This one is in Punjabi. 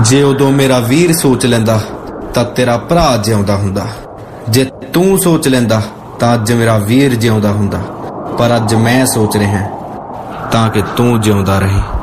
ਜੇ ਉਦੋਂ ਮੇਰਾ ਵੀਰ ਸੋਚ ਲੈਂਦਾ, ਤਾਂ ਤੇਰਾ ਭਰਾ ਜਿਉਂਦਾ ਹੁੰਦਾ। ਜੇ ਤੂੰ ਸੋਚ ਲੈਂਦਾ, ਤਾਂ ਅੱਜ ਮੇਰਾ ਵੀਰ ਜਿਉਂਦਾ ਹੁੰਦਾ। ਪਰ ਅੱਜ ਮੈਂ ਸੋਚ ਰਿਹਾ ਤਾਂ ਕਿ ਤੂੰ ਜਿਉਂਦਾ ਰਹੇ।